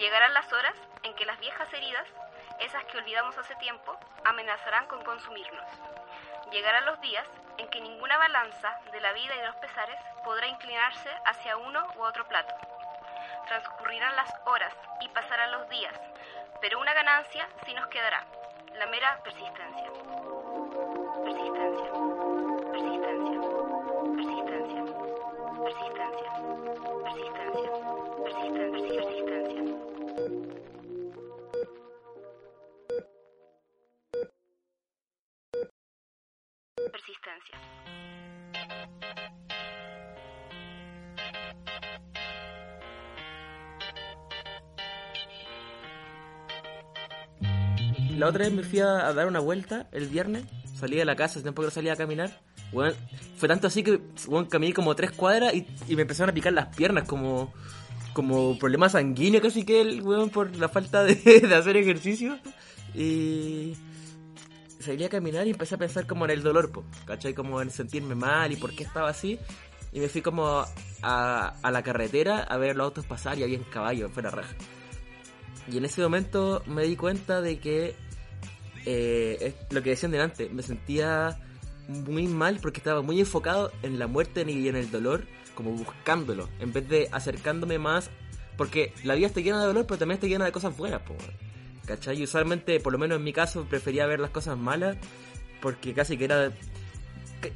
Llegarán las horas en que las viejas heridas, esas que olvidamos hace tiempo, amenazarán con consumirnos. Llegarán los días en que ninguna balanza de la vida y de los pesares podrá inclinarse hacia uno u otro plato. Transcurrirán las horas y pasarán los días, pero una ganancia sí nos quedará, la mera persistencia. Persistencia. Otra vez me fui a, dar una vuelta el viernes, salí de la casa, hace tiempo que no salía a caminar. Fue tanto así que caminé como tres cuadras y, me empezaron a picar las piernas como, como problema sanguíneo casi que el weón por la falta de, de hacer ejercicio. Y salí a caminar y empecé a pensar como en el dolor, po, ¿cachai? Como en sentirme mal y por qué estaba así. Y me fui como a, a la carretera a ver los autos pasar y había un caballo fuera raja. Y en ese momento me di cuenta de que eh, lo que decían delante, me sentía muy mal porque estaba muy enfocado en la muerte y en el dolor, como buscándolo, en vez de acercándome más, porque la vida está llena de dolor, pero también está llena de cosas buenas, po. ¿cachai? Y usualmente, por lo menos en mi caso, prefería ver las cosas malas, porque casi que era...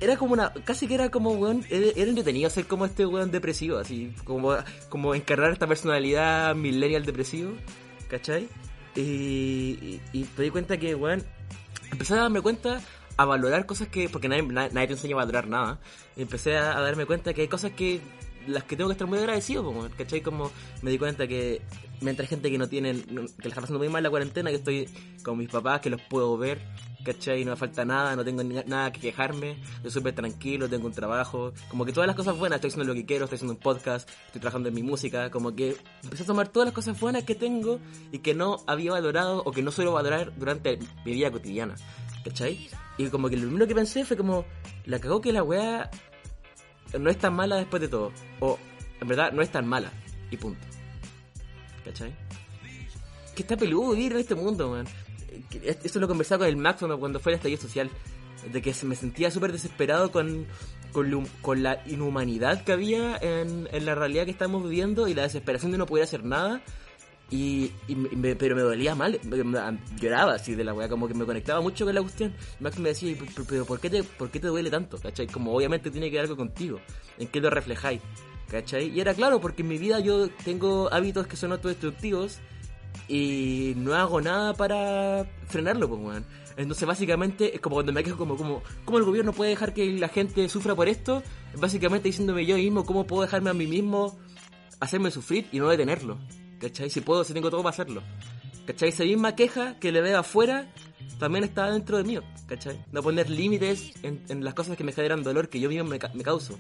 Era como una, casi que era como, weón, era entretenido ser como este weón depresivo, así, como, como encarnar esta personalidad millennial depresivo, ¿cachai? Y, y, y me di cuenta que, weón, empecé a darme cuenta a valorar cosas que, porque nadie, nadie, te enseña a valorar nada, empecé a, darme cuenta que hay cosas que, las que tengo que estar muy agradecido, como, ¿cachai? Como me di cuenta que mientras hay gente que no tienen, que le está pasando muy mal la cuarentena, que estoy con mis papás, que los puedo ver, ¿cachai? No me falta nada, no tengo ni, nada que quejarme, estoy súper tranquilo, tengo un trabajo, como que todas las cosas buenas, estoy haciendo lo que quiero, estoy haciendo un podcast, estoy trabajando en mi música, como que empecé a tomar todas las cosas buenas que tengo y que no había valorado o que no suelo valorar durante mi vida cotidiana, ¿cachai? Y como que lo primero que pensé fue como, la cagó que la weá no es tan mala después de todo, o en verdad no es tan mala, y punto. ¿Cachai? Que está peludo vivir en este mundo, man. Eso lo conversaba con el Max cuando fue el estallido social. De que me sentía súper desesperado con, con, con, la inhumanidad que había en, en, la realidad que estamos viviendo y la desesperación de no poder hacer nada. Y, y me, pero me dolía mal, lloraba así de la weá, como que me conectaba mucho con la cuestión. Max me decía, pero ¿por, qué te, ¿por qué te duele tanto? ¿Cachai? Como obviamente tiene que ver algo contigo, en qué lo reflejáis. ¿Cachai? Y era claro, porque en mi vida yo tengo hábitos que son autodestructivos y no hago nada para frenarlo, pues, weón. Entonces, básicamente, es como cuando me quejo, como, como, ¿cómo el gobierno puede dejar que la gente sufra por esto? Básicamente diciéndome yo mismo, ¿cómo puedo dejarme a mí mismo hacerme sufrir y no detenerlo? ¿Cachai? Si puedo, si tengo todo para hacerlo. ¿Cachai? Esa misma queja que le veo afuera también está dentro de mí, ¿cachai? No poner límites en, en, las cosas que me generan dolor que yo mismo me, me causo.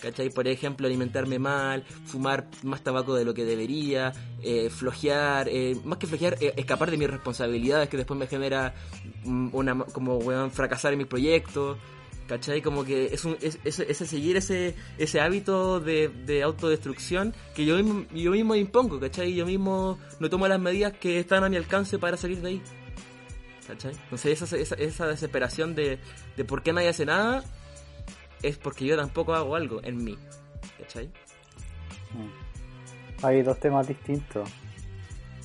¿Cachai? Por ejemplo, alimentarme mal, fumar más tabaco de lo que debería, eh, flojear, eh, más que flojear, eh, escapar de mis responsabilidades que después me genera una, como, weón, fracasar en mis proyectos, ¿cachai? Como que es, un, seguir ese, ese hábito de, de, autodestrucción que yo mismo, yo mismo impongo, ¿cachai? Yo mismo no tomo las medidas que están a mi alcance para salir de ahí. ¿Cachai? Entonces esa, esa, esa desesperación de, de por qué nadie hace nada es porque yo tampoco hago algo en mí. ¿Cachai? Hay dos temas distintos.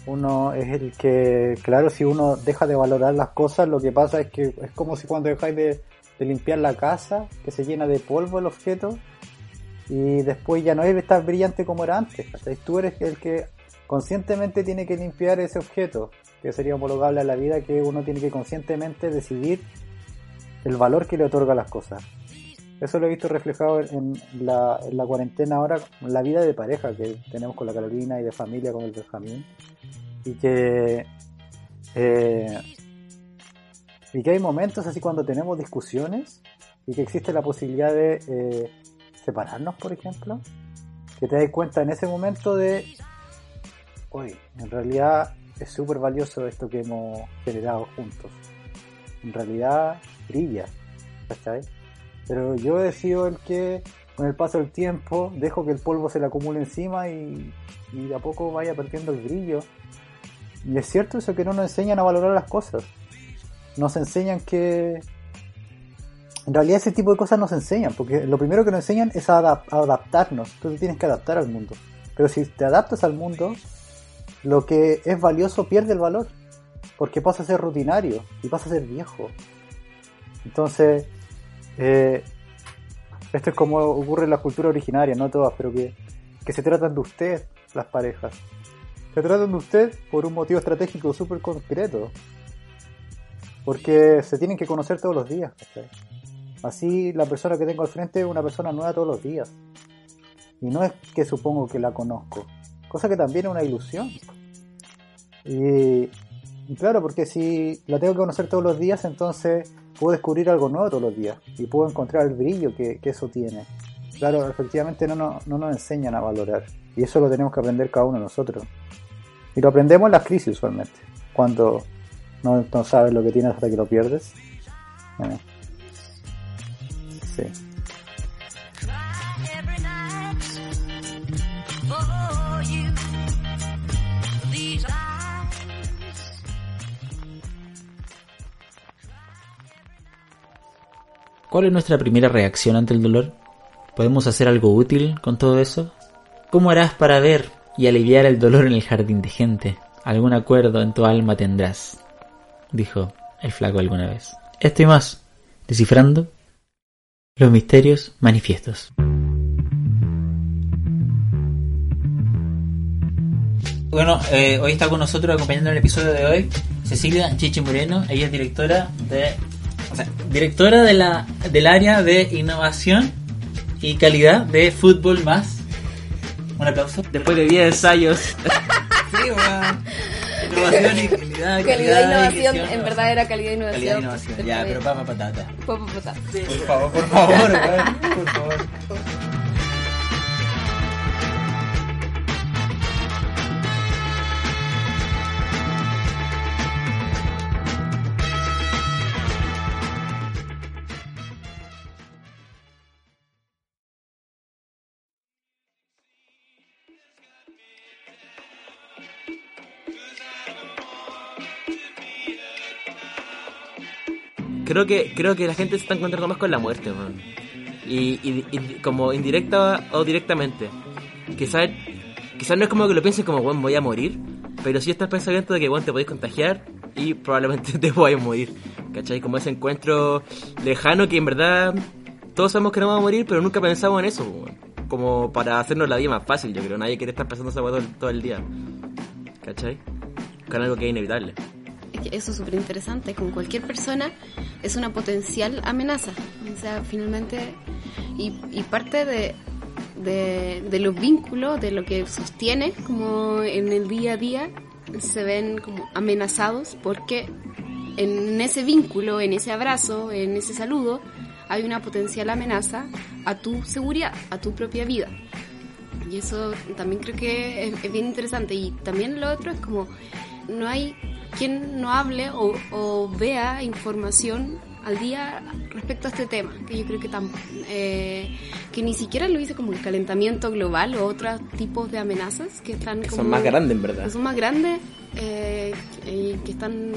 Uno es el que, claro, si uno deja de valorar las cosas, lo que pasa es que es como si cuando dejáis de, de limpiar la casa, que se llena de polvo el objeto, y después ya no es tan brillante como era antes. ¿cachai? Tú eres el que conscientemente tiene que limpiar ese objeto, que sería homologable a la vida, que uno tiene que conscientemente decidir el valor que le otorga a las cosas. Eso lo he visto reflejado en la, en la cuarentena ahora, la vida de pareja que tenemos con la Carolina y de familia con el Benjamín. Y que, eh, y que hay momentos así cuando tenemos discusiones y que existe la posibilidad de eh, separarnos, por ejemplo, que te das cuenta en ese momento de, oye, en realidad es súper valioso esto que hemos generado juntos. En realidad brilla, ¿cachai? Pero yo he sido el que con el paso del tiempo dejo que el polvo se le acumule encima y, y a poco vaya perdiendo el brillo. Y es cierto eso que no nos enseñan a valorar las cosas. Nos enseñan que... En realidad ese tipo de cosas nos enseñan, porque lo primero que nos enseñan es a adaptarnos. Tú te tienes que adaptar al mundo. Pero si te adaptas al mundo, lo que es valioso pierde el valor. Porque pasa a ser rutinario y pasa a ser viejo. Entonces, eh, esto es como ocurre en la cultura originaria, no todas, pero que, que se tratan de usted, las parejas. Se tratan de usted por un motivo estratégico súper concreto. Porque se tienen que conocer todos los días. ¿cachai? Así la persona que tengo al frente es una persona nueva todos los días. Y no es que supongo que la conozco. Cosa que también es una ilusión. Y, y claro, porque si la tengo que conocer todos los días, entonces puedo descubrir algo nuevo todos los días. Y puedo encontrar el brillo que, que eso tiene. Claro, efectivamente no, nos- no nos enseñan a valorar. Y eso lo tenemos que aprender cada uno de nosotros. Y lo aprendemos en las crisis usualmente. Cuando no, no sabes lo que tienes hasta que lo pierdes. Sí. ¿Cuál es nuestra primera reacción ante el dolor? ¿Podemos hacer algo útil con todo eso? ¿Cómo harás para ver y aliviar el dolor en el jardín de gente? Algún acuerdo en tu alma tendrás, dijo el flaco alguna vez. Esto y más, descifrando los misterios manifiestos. Bueno, eh, hoy está con nosotros acompañando el episodio de hoy Cecilia Chichi Moreno. Ella es directora de, o sea, directora de la, del área de innovación y calidad de Fútbol Más. Un aplauso. Después de 10 ensayos. Sí, weón. Innovación y calidad. Calidad e innovación, en verdad era calidad e innovación. Calidad e innovación. Ya, pero papa patata. Papa patata. Por favor, por favor, weón. Por favor. Creo que, creo que la gente se está encontrando más con la muerte, weón. Y, y- y como indirecta o directamente. Quizás quizás no es como que lo pienses como, weón, voy a morir. Pero sí está el pensamiento de que, weón, te podéis contagiar y probablemente te vayas a morir. ¿Cachai? Como ese encuentro lejano que en verdad todos sabemos que no vamos a morir, pero nunca pensamos en eso, weón. Como para hacernos la vida más fácil, yo creo. Nadie quiere estar pensando esa todo, todo el día. ¿Cachai? Con algo que es inevitable. Eso es súper interesante. Con cualquier persona es una potencial amenaza. O sea, finalmente. Y, y parte de, de, de los vínculos, de lo que sostiene, como en el día a día, se ven como amenazados porque en ese vínculo, en ese abrazo, en ese saludo, hay una potencial amenaza a tu seguridad, a tu propia vida. Y eso también creo que es, es bien interesante. Y también lo otro es como, no hay quien no hable o, o vea información al día respecto a este tema, que yo creo que, tam- eh, que ni siquiera lo dice como el calentamiento global o otros tipos de amenazas que están Que como... son más grandes, en verdad. que son más grandes eh, y que están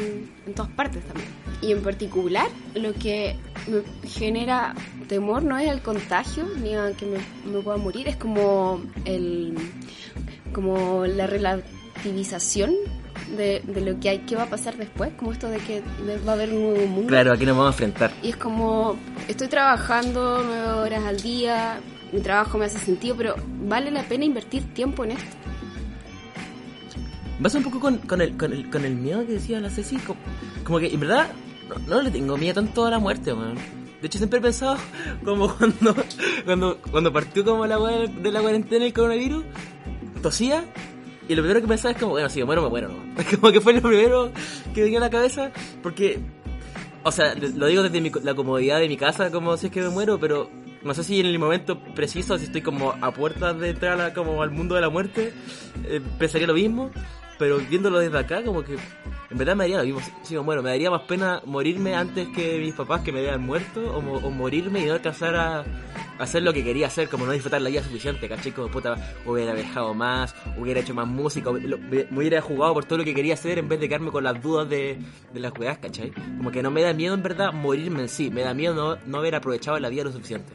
en todas partes también. Y en particular, lo que me genera temor no es el contagio ni a que me, me pueda morir, es como el como la relativización de, de lo que hay, qué va a pasar después, como esto de que va a haber un nuevo mundo. Claro, aquí nos vamos a enfrentar. Y es como, estoy trabajando nueve horas al día, mi trabajo me hace sentido, pero vale la pena invertir tiempo en esto. Vas un poco con, con, el, con, el, con el miedo que decía la Ceci. Como, como que en verdad no, no le tengo miedo tanto a la muerte, weón. De hecho, siempre he pensado como cuando, cuando, cuando partió como la de la cuarentena el coronavirus, tosía. Y lo primero que pensaba es como, bueno, si me muero, me muero, ¿no? Como que fue lo primero que me venía a la cabeza. Porque, o sea, lo digo desde mi- la comodidad de mi casa, como si es que me muero, pero no sé si en el momento preciso, si estoy como a puertas de entrar como al mundo de la muerte, eh, pensaría lo mismo. Pero viéndolo desde acá, como que en verdad me daría lo mismo. Bueno, me daría más pena morirme antes que mis papás que me vean muerto, o, mo- o morirme y no alcanzar a, hacer lo que quería hacer, como no disfrutar la vida suficiente, ¿cachai? Como puta, hubiera viajado más, hubiera hecho más música, me hubiera jugado por todo lo que quería hacer en vez de quedarme con las dudas de, las weas, ¿cachai? Como que no me da miedo en verdad morirme en sí, me da miedo no, no haber aprovechado la vida lo suficiente.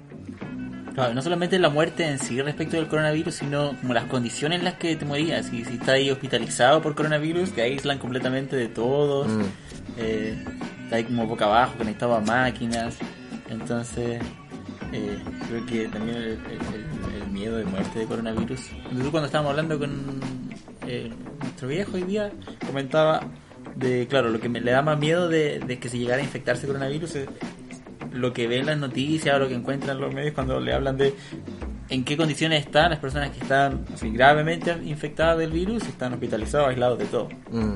Claro, no solamente la muerte en sí respecto del coronavirus, sino como las condiciones en las que te morías. Si, si estás ahí hospitalizado por coronavirus, te aíslan completamente de todos. Mm. Eh, estás ahí como boca abajo, conectado a máquinas. Entonces, eh, creo que también el, el- el- el miedo de muerte de coronavirus. Nosotros cuando estábamos hablando con eh, nuestro viejo hoy día, comentaba de, claro, lo que me, le da más miedo de, de que se llegara a infectarse coronavirus es lo que ven las noticias o lo que encuentran los medios cuando le hablan de en qué condiciones están las personas que están así, gravemente infectadas del virus y están hospitalizados, aislados de todo. Mm.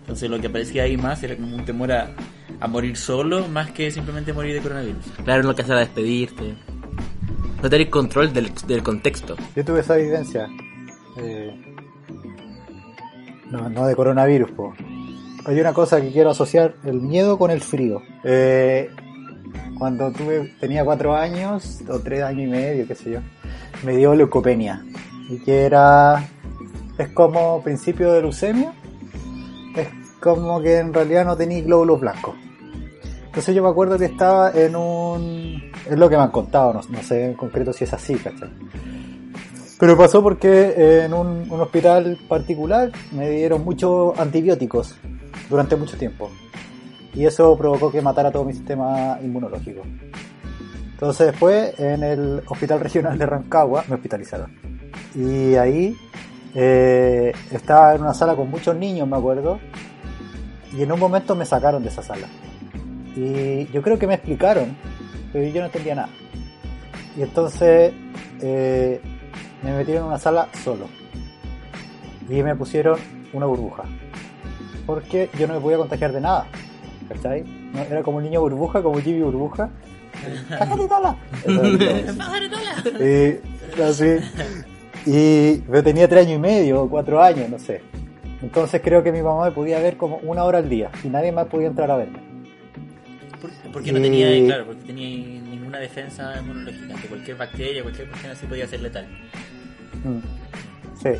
Entonces lo que parecía ahí más era como un temor a, a morir solo más que simplemente morir de coronavirus. Claro, no alcanzar a despedirte. No tener control del, del contexto. Yo tuve esa evidencia. eh, no, no de coronavirus, po. Hay una cosa que quiero asociar el miedo con el frío. Eh, cuando tuve, tenía cuatro años, o tres años y medio, qué sé yo, me dio leucopenia. Y que era, es como principio de leucemia, es como que en realidad no tenía glóbulos blancos. Entonces yo me acuerdo que estaba en un... Es lo que me han contado, no, sé en concreto si es así, ¿cachai? Pero pasó porque en un hospital particular me dieron muchos antibióticos durante mucho tiempo. Y eso provocó que matara todo mi sistema inmunológico. Entonces después en el hospital regional de Rancagua me hospitalizaron. Y ahí eh, estaba en una sala con muchos niños, me acuerdo. Y en un momento me sacaron de esa sala. Y yo creo que me explicaron, pero yo no entendía nada. Y entonces eh, me metieron en una sala solo. Y me pusieron una burbuja. Porque yo no me podía contagiar de nada. ¿Cachai? No, Era como un niño burbuja, como Jimmy burbuja. Lo que Y así. Y yo tenía tres años y medio, o cuatro años, no sé. Entonces creo que mi mamá me podía ver como una hora al día. Y nadie más podía entrar a verme. ¿Por- Porque no Y- tenía, claro, porque tenía ninguna defensa inmunológica, que cualquier bacteria, cualquier cuestión así podía ser letal. Mm. Sí.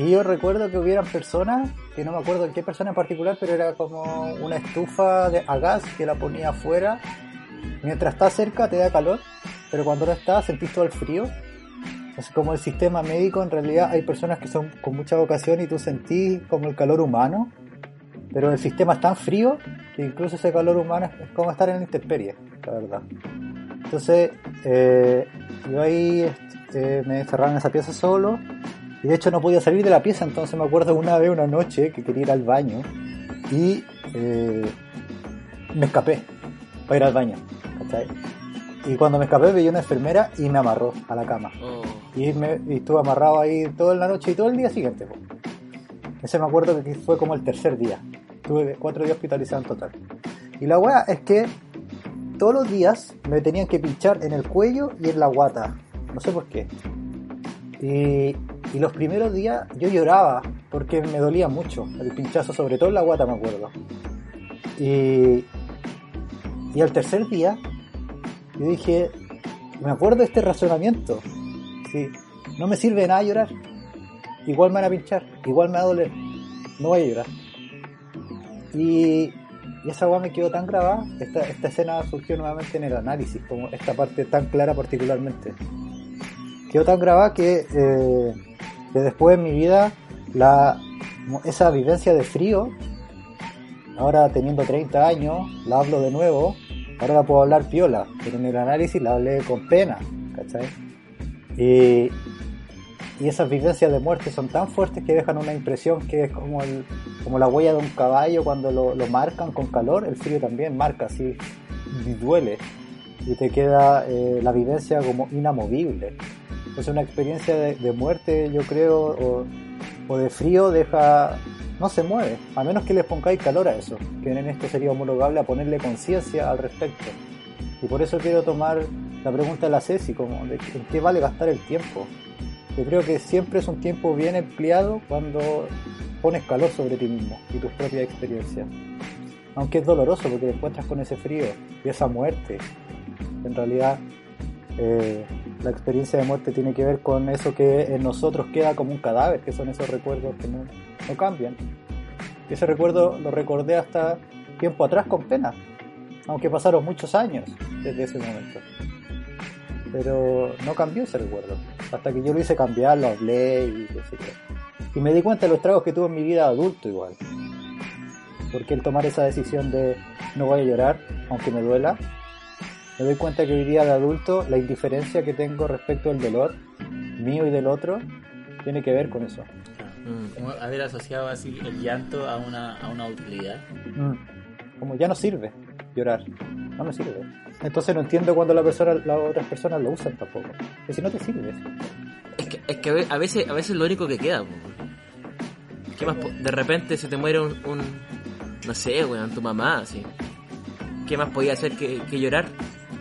Y yo recuerdo que hubieran personas, que no me acuerdo en qué persona en particular, pero era como una estufa de, a gas que la ponía afuera. Mientras está cerca te da calor, pero cuando no está sentís todo el frío. Entonces como el sistema médico, en realidad hay personas que son con mucha vocación y tú sentís como el calor humano, pero el sistema es tan frío que incluso ese calor humano es, como estar en la intemperie, la verdad. Entonces, eh, yo ahí este, me encerraron en esa pieza solo. Y de hecho no podía salir de la pieza, entonces me acuerdo una vez, una noche, que quería ir al baño. Y eh, me escapé para ir al baño. ¿cachai? Y cuando me escapé veía una enfermera y me amarró a la cama. Oh. Y, me, y estuve amarrado ahí toda la noche y todo el día siguiente. Ese me acuerdo que fue como el tercer día. Tuve cuatro días hospitalizado en total. Y la weá es que todos los días me tenían que pinchar en el cuello y en la guata. No sé por qué. Y, y los primeros días yo lloraba porque me dolía mucho el pinchazo, sobre todo en la guata, me acuerdo. Y, y al tercer día yo dije, me acuerdo de este razonamiento. Sí, no me sirve nada llorar. Igual me van a pinchar, igual me va a doler. No voy a llorar. Y, y esa weá me quedó tan grabada. Esta, esta escena surgió nuevamente en el análisis, como esta parte tan clara particularmente. Quedó tan grabada que, eh, que después en mi vida la, esa vivencia de frío, ahora teniendo 30 años, la hablo de nuevo, ahora la puedo hablar piola, pero en el análisis la hablé con pena, ¿cachai? Y, y esas vivencias de muerte son tan fuertes que dejan una impresión que es como, el, como la huella de un caballo cuando lo, lo marcan con calor, el frío también marca así, y duele, y te queda eh, la vivencia como inamovible. Entonces una experiencia de, muerte, yo creo, o, de frío deja no se mueve, a menos que les pongáis calor a eso, que en esto sería homologable a ponerle conciencia al respecto. Y por eso quiero tomar la pregunta de la Ceci, como en qué vale gastar el tiempo. Yo creo que siempre es un tiempo bien empleado cuando pones calor sobre ti mismo y tus propias experiencias. Aunque es doloroso porque te encuentras con ese frío y esa muerte. En realidad, eh, la experiencia de muerte tiene que ver con eso que en nosotros queda como un cadáver, que son esos recuerdos que no, no cambian. Ese recuerdo lo recordé hasta tiempo atrás con pena, aunque pasaron muchos años desde ese momento. Pero no cambió ese recuerdo, hasta que yo lo hice cambiar, lo hablé y qué sé. Y me di cuenta de los tragos que tuve en mi vida adulto igual. Porque el tomar esa decisión de no voy a llorar, aunque me duela, me doy cuenta que hoy día de adulto la indiferencia que tengo respecto al dolor mío y del otro tiene que ver con eso. Mm. Como haber asociado así el llanto a una, a una utilidad. Mm. Como ya no sirve llorar, no me sirve. Entonces no entiendo cuando la persona, las otras personas lo usan tampoco. Que si no te sirve. Es que, es que a ve- a veces, a veces lo único que queda. ¿Qué más? De repente se te muere un, un- no sé, weón, tu mamá, así. ¿Qué más podía hacer que, que llorar?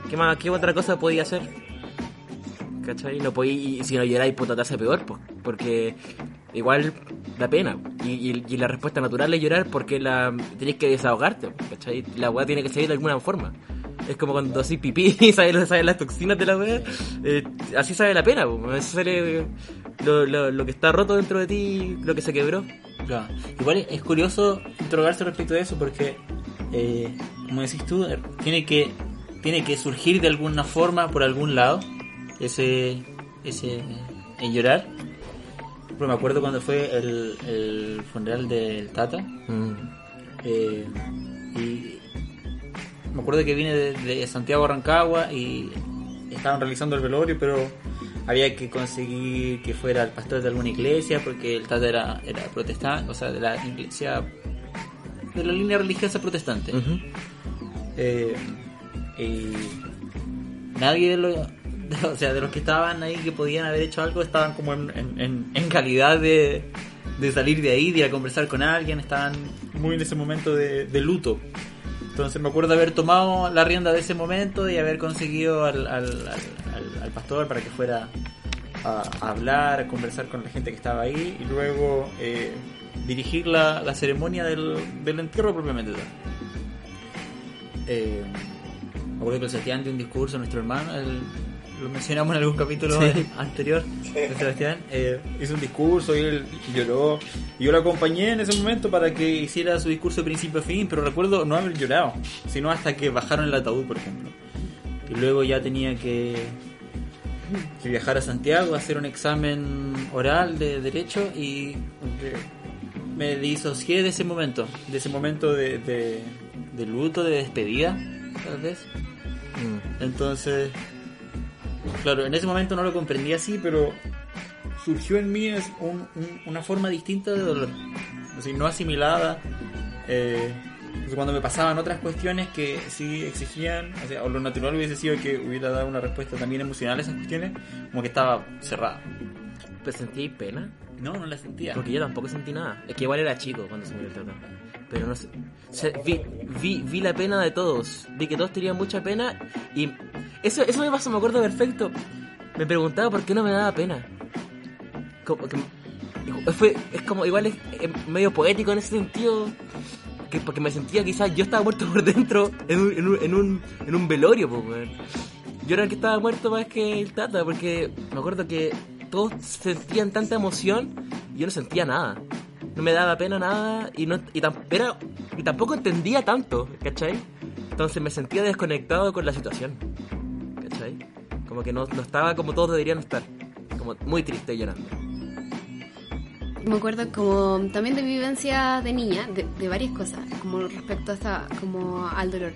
¿Qué más, qué otra cosa podía hacer? ¿Cachai? No podía, si no lloráis, puta, te peor, po, porque igual da pena. Y, la respuesta natural es llorar porque la tenéis que desahogarte, ¿cachai? La weá tiene que salir de alguna forma. Es como cuando así pipí y sabes, sabes las toxinas de la weá. eh, así sabe la pena, así sale lo que está roto dentro de ti, lo que se quebró. Claro. Igual es curioso interrogarse respecto de eso porque, eh, como decís tú, eh, tiene que, tiene que surgir de alguna forma por algún lado ese, ese el llorar. Pero me acuerdo cuando fue el, el funeral del Tata. Mm. eh, y me acuerdo que vine de, de Santiago a Rancagua y estaban realizando el velorio, pero había que conseguir que fuera el pastor de alguna iglesia porque el Tata era, era protestante, o sea, de la iglesia, de la línea religiosa protestante. Eh, y nadie de los, o sea, de los que estaban ahí que podían haber hecho algo estaban como en, en- en- calidad de, de salir de ahí, de a conversar con alguien, estaban muy en ese momento de, de luto. Entonces me acuerdo haber tomado la rienda de ese momento y haber conseguido al, al, al- pastor para que fuera a, a hablar, a conversar con la gente que estaba ahí y luego eh, dirigir la, la ceremonia del, del entierro propiamente tal. Eh, me acuerdo que el Sebastián dio un discurso, nuestro hermano, el- lo mencionamos en algún capítulo Sí. anterior, de Sebastián, eh, hizo un discurso y él lloró. Y yo lo acompañé en ese momento para que hiciera su discurso de principio a fin, pero recuerdo no haber llorado, sino hasta que bajaron el ataúd, por ejemplo. Y luego ya tenía que, que viajar a Santiago a hacer un examen oral de derecho y me disocié de ese momento, de ese momento de, de, de luto, de despedida, tal vez. Mm. Entonces, claro, en ese momento no lo comprendí así, pero surgió en mí es un- un- una forma distinta de dolor, así, no asimilada. eh, cuando me pasaban otras cuestiones que sí exigían, o, sea, o lo natural hubiese sido que hubiera dado una respuesta también emocional a esas cuestiones, como que estaba cerrada. ¿Pero sentí pena? No, no la sentía. Porque yo tampoco sentí nada. Es que igual era chico cuando se murió el tata. Pero no sé. vi, vi, vi la pena de todos. Vi que todos tenían mucha pena. Y eso, eso me pasó, me acuerdo perfecto. Me preguntaba por qué no me daba pena. Fue, es como, igual es, medio poético en ese sentido. Que, porque me sentía quizás yo estaba muerto por dentro en un, en un, en un, en un velorio, weón. Yo era el que estaba muerto más que el Tata, porque me acuerdo que todos sentían tanta emoción y yo no sentía nada. No me daba pena nada y, no, y, tam- era- y tampoco entendía tanto, ¿cachai? Entonces me sentía desconectado con la situación, ¿cachai? Como que no, no estaba como todos deberían estar, como muy triste y llorando. Me acuerdo como también de vivencia de niña, de, de varias cosas, como respecto a como al dolor.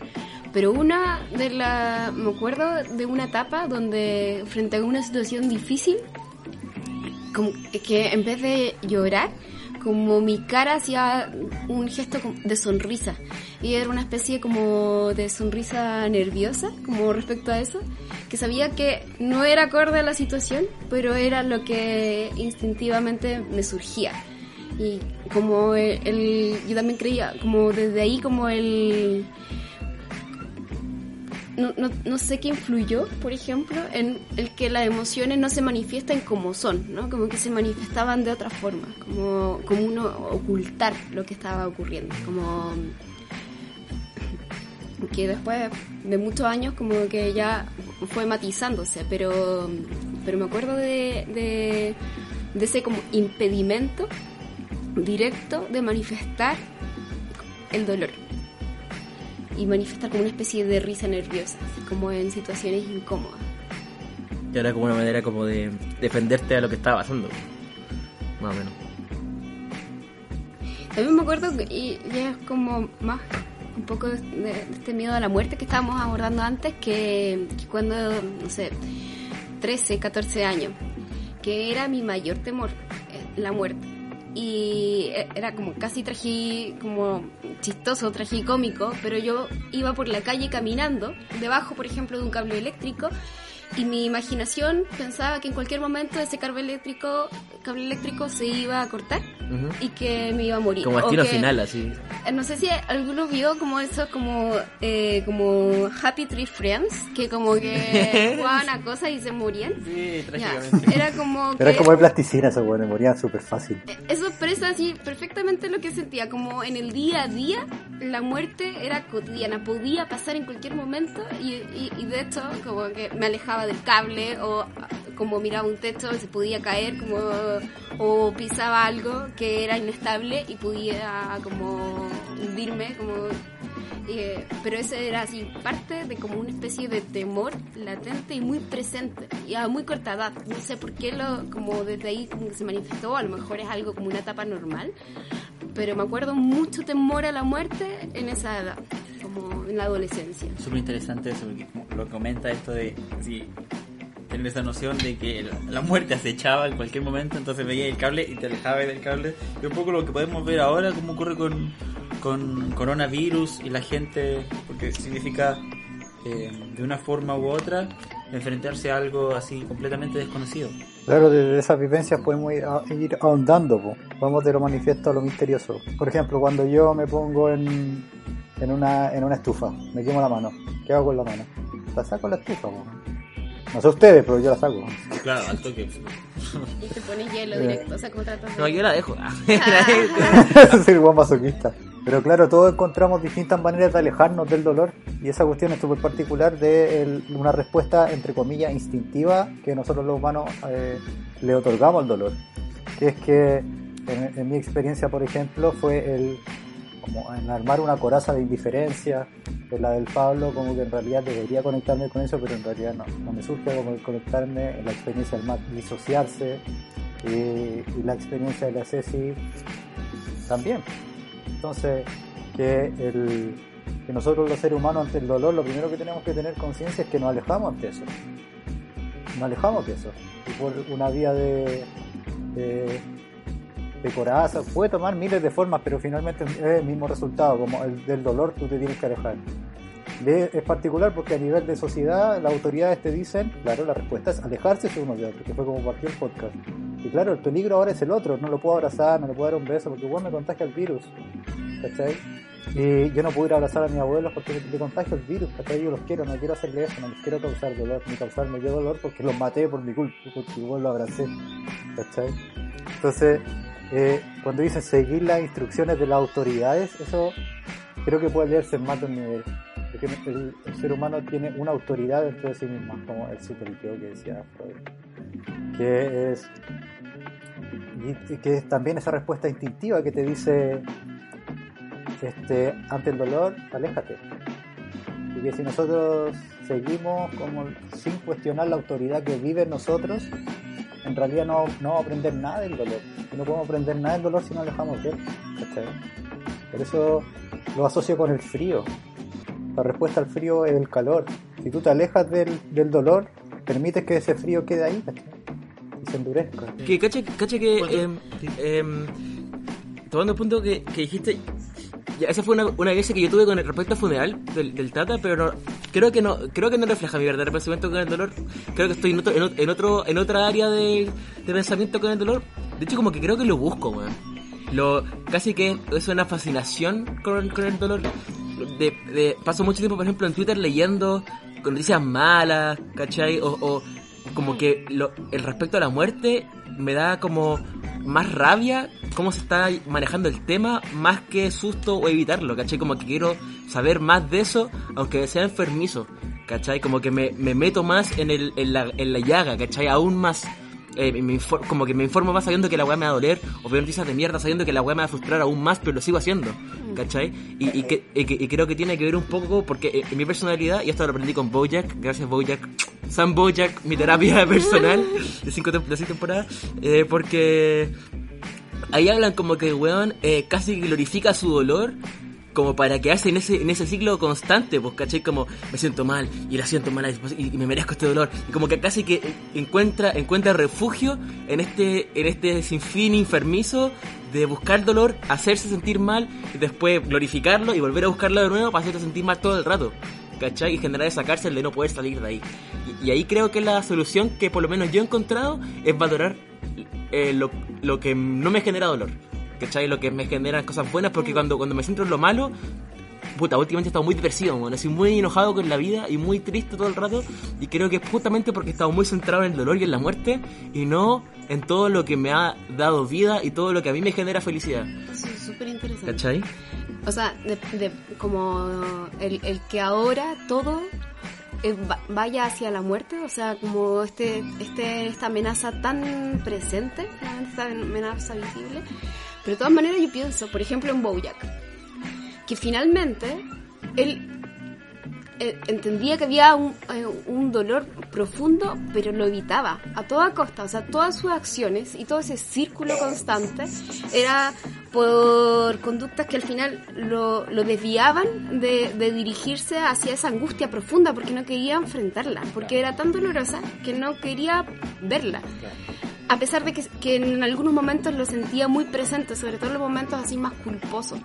Pero una de la, me acuerdo de una etapa donde frente a una situación difícil, como que en vez de llorar, como mi cara hacía un gesto de sonrisa. Y era una especie como de sonrisa nerviosa, como respecto a eso, que sabía que no era acorde a la situación, pero era lo que instintivamente me surgía. Y como el, el- yo también creía, como desde ahí como el... no, no, no sé qué influyó, por ejemplo, en el que las emociones no se manifiesten como son, ¿no? Como que se manifestaban de otra forma, como, como uno ocultar lo que estaba ocurriendo, como que después de muchos años como que ya fue matizándose, pero, pero me acuerdo de, de, de ese como impedimento directo de manifestar el dolor y manifestar como una especie de risa nerviosa, así como en situaciones incómodas. Y era como una manera como de defenderte a lo que estaba pasando. Más o menos. También me acuerdo que y ya es como más un poco de, de este miedo a la muerte que estábamos abordando antes, que, que cuando, no sé, 13, 14 años, que era mi mayor temor, eh, la muerte. Y eh, era como casi trají, como chistoso, tragicómico, pero yo iba por la calle caminando, debajo, por ejemplo, de un cable eléctrico, y mi imaginación pensaba que en cualquier momento ese cable eléctrico, cable eléctrico se iba a cortar Ujú. y que me iba a morir. Como O destino que- final, así. eh, No sé si alguno vio como eso, como, eh, como Happy Tree Friends, que como que jugaban a cosas y se morían. Sí, Ya, Era como que... Era como de plasticina eso, bueno, morían súper fácil. Eso expresa así perfectamente lo que sentía, como en el día a día la muerte era cotidiana, podía pasar en cualquier momento y, de hecho como que me alejaba del cable o como miraba un techo se podía caer como o pisaba algo que era inestable y podía como hundirme como eh, pero ese era así parte de como una especie de temor latente y muy presente y a muy corta edad no sé por qué lo como desde ahí como que se manifestó a lo mejor es algo como una etapa normal pero me acuerdo mucho temor a la muerte en esa edad como en la adolescencia Súper interesante eso, lo que comenta esto de sí, tener esa noción de que la- muerte acechaba en cualquier momento, entonces veía el cable y te alejabas del cable. Y un poco lo que podemos ver ahora, como ocurre con, con coronavirus y la gente, porque significa eh, de una forma u otra enfrentarse a algo así completamente desconocido. Claro, desde esas vivencias podemos ir, a- ir ahondando, po. vamos de lo manifiesto a lo misterioso. Por ejemplo, cuando yo me pongo en, en, una, en una estufa, me quemo la mano, ¿qué hago con la mano? La saco la estufa, po. no sé ustedes, pero yo la saco. Claro, al toque. y te pones hielo Eh. directo o sea como tratas de No, yo la dejo. Ah. Soy el buen masoquista. Pero claro, todos encontramos distintas maneras de alejarnos del dolor y esa cuestión es súper particular de el- una respuesta, entre comillas, instintiva que nosotros los humanos eh, le otorgamos al dolor. Que es que, en, en mi experiencia, por ejemplo, fue el como en armar una coraza de indiferencia, la del Pablo, como que en realidad debería conectarme con eso, pero en realidad no, no me surge como el conectarme, en la experiencia del Mac disociarse, y, y la experiencia de la Ceci también. Entonces, que, nosotros los seres humanos ante el dolor, lo primero que tenemos que tener conciencia es que nos alejamos ante eso. Nos alejamos de eso. Y por una vía de, de, de coraza, puede tomar miles de formas, pero finalmente es el mismo resultado, como el del dolor tú te tienes que alejar. Es particular porque a nivel de sociedad las autoridades te dicen, claro, la respuesta es alejarse uno de otro, que fue como partió el podcast. Y claro, el peligro ahora es el otro, no lo puedo abrazar, no le puedo dar un beso porque igual me contagia el virus, ¿cachai? Y yo no puedo ir a abrazar a mis abuelos porque le contagio el virus, ¿cachai? Yo los quiero, no quiero hacerle eso, no les quiero causar dolor, ni causarme yo dolor porque los maté por mi culpa, porque igual lo abracé, ¿cachai? Entonces, eh, cuando dicen seguir las instrucciones de las autoridades, eso creo que puede leerse más de un nivel. Porque el, ser humano tiene una autoridad dentro de sí mismo, como el superyo que decía Freud, que es, que también esa respuesta instintiva que te dice, este, ante el dolor, aléjate. Y que si nosotros seguimos como sin cuestionar la autoridad que vive en nosotros, en realidad no, no vamos a aprender nada del dolor. No podemos aprender nada del dolor si nos alejamos de él. Por eso lo asocio con el frío. La respuesta al frío es el calor. Si tú te alejas del, del dolor, permites que ese frío quede ahí ¿cachai? Y se endurezca. Que cacha, cacha que em, em, tomando el punto que, que dijiste ya, esa fue una, una iglesia que yo tuve con el respecto al funeral del, del Tata pero no, creo que no creo que no refleja mi verdadero pensamiento con el dolor. Creo que estoy en otro en, ot- en otro en otra área de, de pensamiento con el dolor. De hecho como que creo que lo busco weón. Lo casi que es una fascinación con, con el dolor. De, de- paso mucho tiempo por ejemplo en Twitter leyendo con noticias malas, ¿cachai? O, o como que el respecto a la muerte me da como más rabia cómo se está manejando el tema más que susto o evitarlo, ¿cachai? Como que quiero saber más de eso, aunque sea enfermizo, ¿cachai? Como que me, me meto más en, el, en, la, en la llaga, ¿cachai? Aún más. Eh, me como que me informo más sabiendo que la weá me va a doler, o veo noticias de mierda sabiendo que la weá me va a frustrar aún más, pero lo sigo haciendo, ¿cachai? Y, y, que, y, que- y creo que tiene que ver un poco, porque eh, en mi personalidad, y esto lo aprendí con Bojack, gracias Bojack, Sam Bojack, mi terapia personal de cinco, de cinco temporadas, eh, porque ahí hablan como que el weón eh, casi glorifica su dolor como para quedarse en ese, en ese ciclo constante, pues, ¿cachai? Como me siento mal y la siento mal y, me merezco este dolor. Y como que casi que encuentra, encuentra refugio en este, en este sinfín enfermizo de buscar dolor, hacerse sentir mal y después glorificarlo y volver a buscarlo de nuevo para hacerte sentir mal todo el rato. ¿Cachai? Y generar esa cárcel de no poder salir de ahí. Y, y ahí creo que la solución que por lo menos yo he encontrado es valorar eh, lo, lo que no me genera dolor. ¿Cachai? Lo que me genera cosas buenas, porque cuando, cuando me siento en lo malo, puta, últimamente he estado muy depresivo, bueno, así muy enojado con la vida y muy triste todo el rato. Y creo que es justamente porque he estado muy centrado en el dolor y en la muerte y no en todo lo que me ha dado vida y todo lo que a mí me genera felicidad. Eso es súper interesante. ¿Cachai? O sea, de, de- como el, el que ahora todo eh, va- vaya hacia la muerte, o sea, como este, este, esta amenaza tan presente, esta amenaza visible. Pero de todas maneras yo pienso, por ejemplo, en Bojack, que finalmente él eh, entendía que había un, eh, un dolor profundo, pero lo evitaba a toda costa. O sea, todas sus acciones y todo ese círculo constante era por conductas que al final lo, lo desviaban de, de dirigirse hacia esa angustia profunda porque no quería enfrentarla, porque era tan dolorosa que no quería verla. A pesar de que, en algunos momentos lo sentía muy presente, sobre todo en los momentos así más culposos.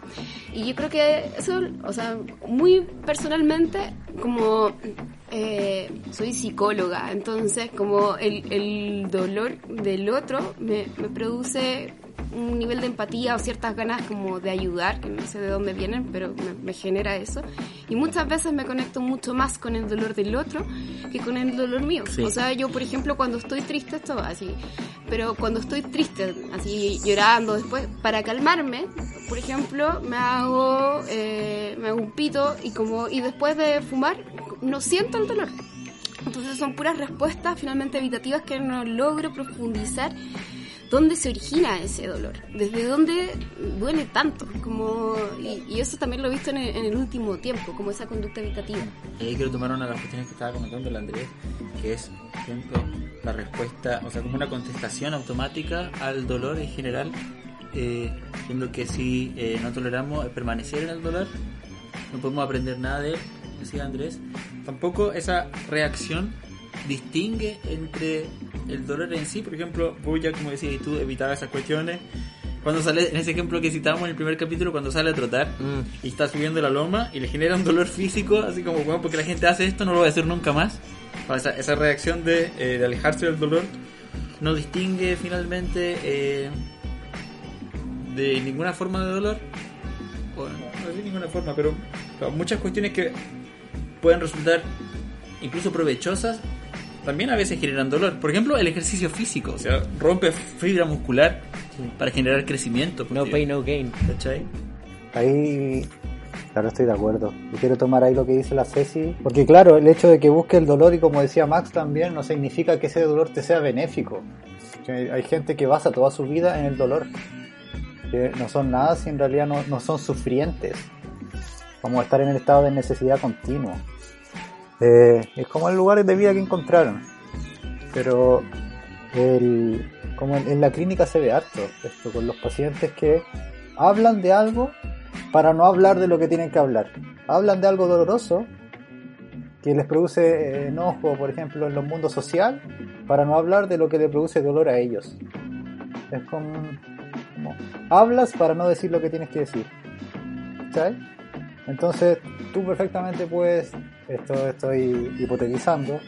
Y yo creo que eso, o sea, muy personalmente, como eh, soy psicóloga, entonces como el, el dolor del otro me produce un nivel de empatía o ciertas ganas como de ayudar, que no sé de dónde vienen, pero me, me genera eso. Y muchas veces me conecto mucho más con el dolor del otro que con el dolor mío. Sí. O sea, yo, por ejemplo, cuando estoy triste, esto va así, pero cuando estoy triste, así llorando después, para calmarme, por ejemplo, me hago, eh, me hago un pito y como y después de fumar no siento el dolor. Entonces son puras respuestas finalmente evitativas que no logro profundizar dónde se origina ese dolor, desde dónde duele tanto, como y, eso también lo he visto en el, último tiempo, como esa conducta evitativa. Y ahí quiero tomar una de las cuestiones que estaba comentando el Andrés, que es, por ejemplo, la respuesta, o sea, como una contestación automática al dolor en general, eh, que si eh, no toleramos permanecer en el dolor, no podemos aprender nada de él, decía Andrés. Tampoco esa reacción distingue entre el dolor en sí, por ejemplo, Boya, como decías tú, evitaba esas cuestiones. Cuando sale, en ese ejemplo que citábamos en el primer capítulo, cuando sale a trotar Mm. y está subiendo la loma y le genera un dolor físico, así como, bueno, porque la gente hace esto, no lo voy a hacer nunca más. O esa, esa reacción de, eh, de alejarse del dolor no distingue finalmente eh, de ninguna forma de dolor. O, no de ninguna forma, pero pero muchas cuestiones que pueden resultar incluso provechosas también a veces generan dolor. Por ejemplo, el ejercicio físico, o sea, rompe fibra muscular para generar crecimiento. No pay, no gain. ¿Cachai? Ahí, claro, estoy de acuerdo. Yo quiero tomar ahí lo que dice la Ceci. Porque claro, el hecho de que busque el dolor y como decía Max también, no significa que ese dolor te sea benéfico. Hay gente que basa toda su vida en el dolor. Que no son nada si en realidad no, no son sufrientes. Como estar en el estado de necesidad continua. Eh, es como el lugar de vida que encontraron. Pero el, como en, la clínica se ve harto esto con los pacientes que hablan de algo para no hablar de lo que tienen que hablar. Hablan de algo doloroso que les produce eh, enojo, por ejemplo, en los mundos social, para no hablar de lo que le produce dolor a ellos. Es como, como hablas para no decir lo que tienes que decir. ¿Sabes? Entonces, tú perfectamente puedes, esto estoy hipotetizando,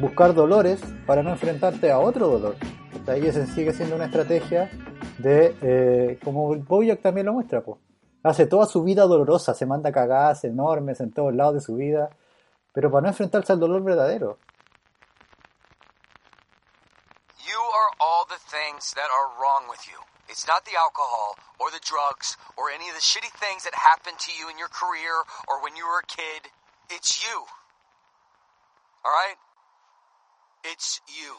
buscar dolores para no enfrentarte a otro dolor. O sigue siendo una estrategia de, eh, como Bojack también lo muestra, pues. Hace toda su vida dolorosa, se manda cagadas enormes en todos lados de su vida, Pero para no enfrentarse al dolor verdadero. You are all the things that are wrong with you. It's not the alcohol or the drugs or any of the shitty things that happened to you in your career or when you were a kid. It's you. All right? It's you.